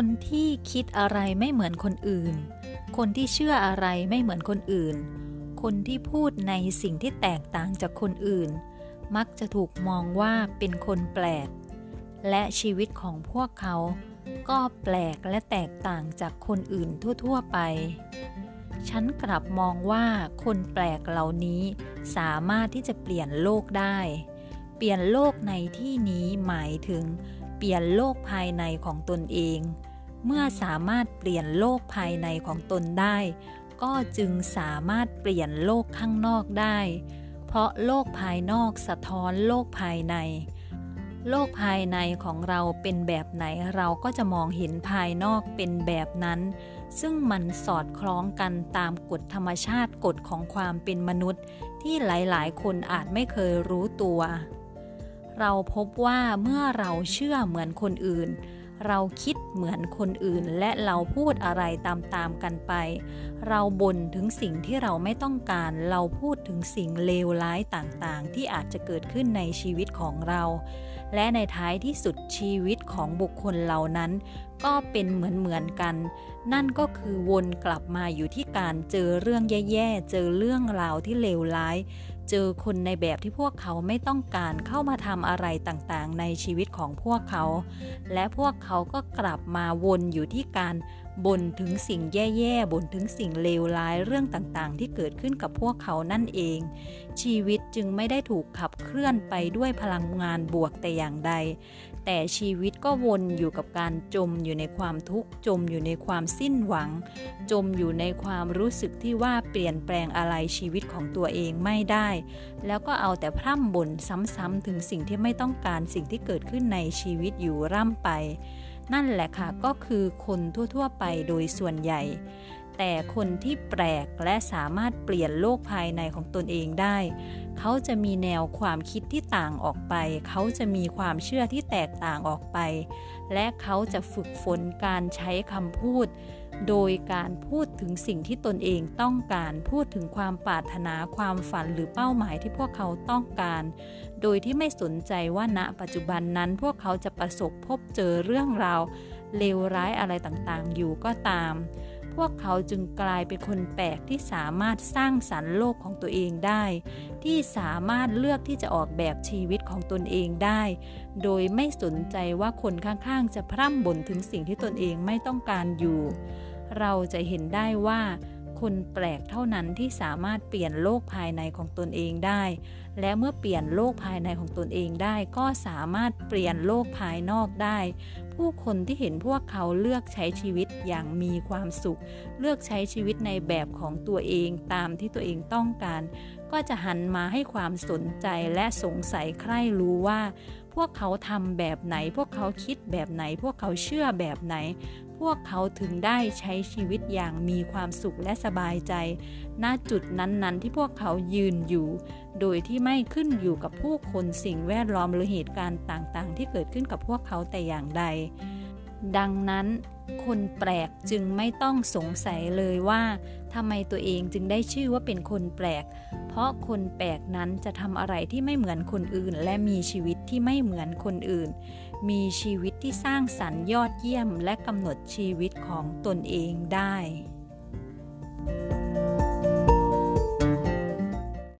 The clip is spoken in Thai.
คนที่คิดอะไรไม่เหมือนคนอื่น คนที่เชื่ออะไรไม่เหมือนคนอื่น คนที่พูดในสิ่งที่แตกต่างจากคนอื่น มักจะถูกมองว่าเป็นคนแปลก และชีวิตของพวกเขา ก็แปลกและแตกต่างจากคนอื่นทั่ว ๆ ไป ฉันกลับมองว่าคนแปลกเหล่านี้สามารถที่จะเปลี่ยนโลกได้ เปลี่ยนโลกในที่นี้หมายถึงเปลี่ยนโลกภายในของตนเอง เมื่อสามารถเปลี่ยนโลกภายในของตนได้ ก็จึงสามารถเปลี่ยนโลกข้างนอกได้ เพราะโลกภายนอกสะท้อนโลกภายใน โลกภายในของเราเป็นแบบไหนเราก็จะมองเห็นภายนอกเป็นแบบนั้น ซึ่งมันสอดคล้องกันตามกฎธรรมชาติกฎของความเป็นมนุษย์ ที่หลายๆ คนอาจไม่เคยรู้ตัว เราพบว่าเมื่อเราเชื่อเหมือนคนอื่น เราคิดเหมือนคนอื่นและเราพูดอะไรตามๆกันไป เราบ่นถึงสิ่งที่เราไม่ต้องการ เราพูดถึงสิ่งเลวร้ายต่างๆ ที่อาจจะเกิดขึ้นในชีวิตของเรา และในท้ายที่สุดชีวิตของบุคคลเหล่านั้น ก็เป็นเหมือนๆกัน นั่นก็คือวนกลับมาอยู่ที่การเจอเรื่องแย่ๆ เจอเรื่องราวที่เลวร้าย เจอคนในแบบที่พวกเขาไม่ต้องการเข้ามาทำอะไรต่างๆ ในชีวิตของพวกเขา และพวกเขาก็กลับมาวนอยู่ที่การ บ่นถึงสิ่งแย่ๆบ่นถึงสิ่งเลวร้ายเรื่องต่างๆ ที่เกิดขึ้นกับพวกเขานั่นเอง ชีวิตจึงไม่ได้ถูกขับเคลื่อนไปด้วยพลังงานบวกแต่อย่างใด แต่ชีวิตก็วนอยู่กับการจมอยู่ในความทุกข์จมอยู่ในความสิ้นหวัง จมอยู่ในความรู้สึกที่ว่าเปลี่ยนแปลงอะไรชีวิตของตัวเองไม่ได้ แล้วก็เอาแต่พร่ำบ่นซ้ำๆถึงสิ่งที่ไม่ต้องการสิ่งที่เกิดขึ้นในชีวิตอยู่ร่ำไป นั่นแหละค่ะก็คือคนทั่วๆไปโดยส่วนใหญ่ แต่คนที่แปลกและสามารถเปลี่ยนโลกภายในของตนเองได้ เขาจะมีแนวความคิดที่ต่างออกไป เขาจะมีความเชื่อที่แตกต่างออกไป และเขาจะฝึกฝนการใช้คำพูด โดยการพูดถึงสิ่งที่ตนเองต้องการ พูดถึงความปรารถนาความฝันหรือเป้าหมายที่พวกเขาต้องการ โดยที่ไม่สนใจว่าณปัจจุบันนั้นพวกเขาจะประสบพบเจอเรื่องราวเลวร้ายอะไรต่างๆ อยู่ก็ตาม วกเขาจึงกลายเป็นคนแปลกที่สามารถสร้างสรรค์โลกของตัวเองได้ ที่สามารถเลือกที่จะออกแบบชีวิตของตนเองได้ โดยไม่สนใจว่าคนข้างๆ จะพร่ำบ่นถึงสิ่งที่ตนเองไม่ต้องการอยู่ เราจะเห็นได้ว่า คนแปลกเท่านั้นที่สามารถเปลี่ยนโลกภายในของตนเองได้ และเมื่อเปลี่ยนโลกภายในของตนเองได้ ก็สามารถเปลี่ยนโลกภายนอกได้ ผู้คนที่เห็นพวกเขาเลือกใช้ชีวิตอย่างมีความสุข เลือกใช้ชีวิตในแบบของตัวเองตามที่ตัวเองต้องการ ก็จะหันมาให้ความสนใจและสงสัยใคร่รู้ว่า วกเขาทำแบบไหน พวกเขาคิดแบบไหน พวกเขาเชื่อแบบไหน พวกเขาถึงได้ใช้ชีวิตอย่างมีความสุขและสบายใจ ณ จุดนั้นๆ ที่พวกเขายืนอยู่ โดยที่ไม่ขึ้นอยู่กับผู้คนสิ่งแวดล้อมหรือเหตุการณ์ต่างๆ ที่เกิดขึ้นกับพวกเขาแต่อย่างใด ดังนั้น คนแปลกจึงไม่ต้องสงสัยเลยว่าทำไมตัวเองจึงได้ชื่อว่าเป็นคนแปลก เพราะคนแปลกนั้นจะทำอะไรที่ไม่เหมือนคนอื่น และมีชีวิตที่ไม่เหมือนคนอื่น มีชีวิตที่สร้างสรรค์ยอดเยี่ยม และกำหนดชีวิตของตนเองได้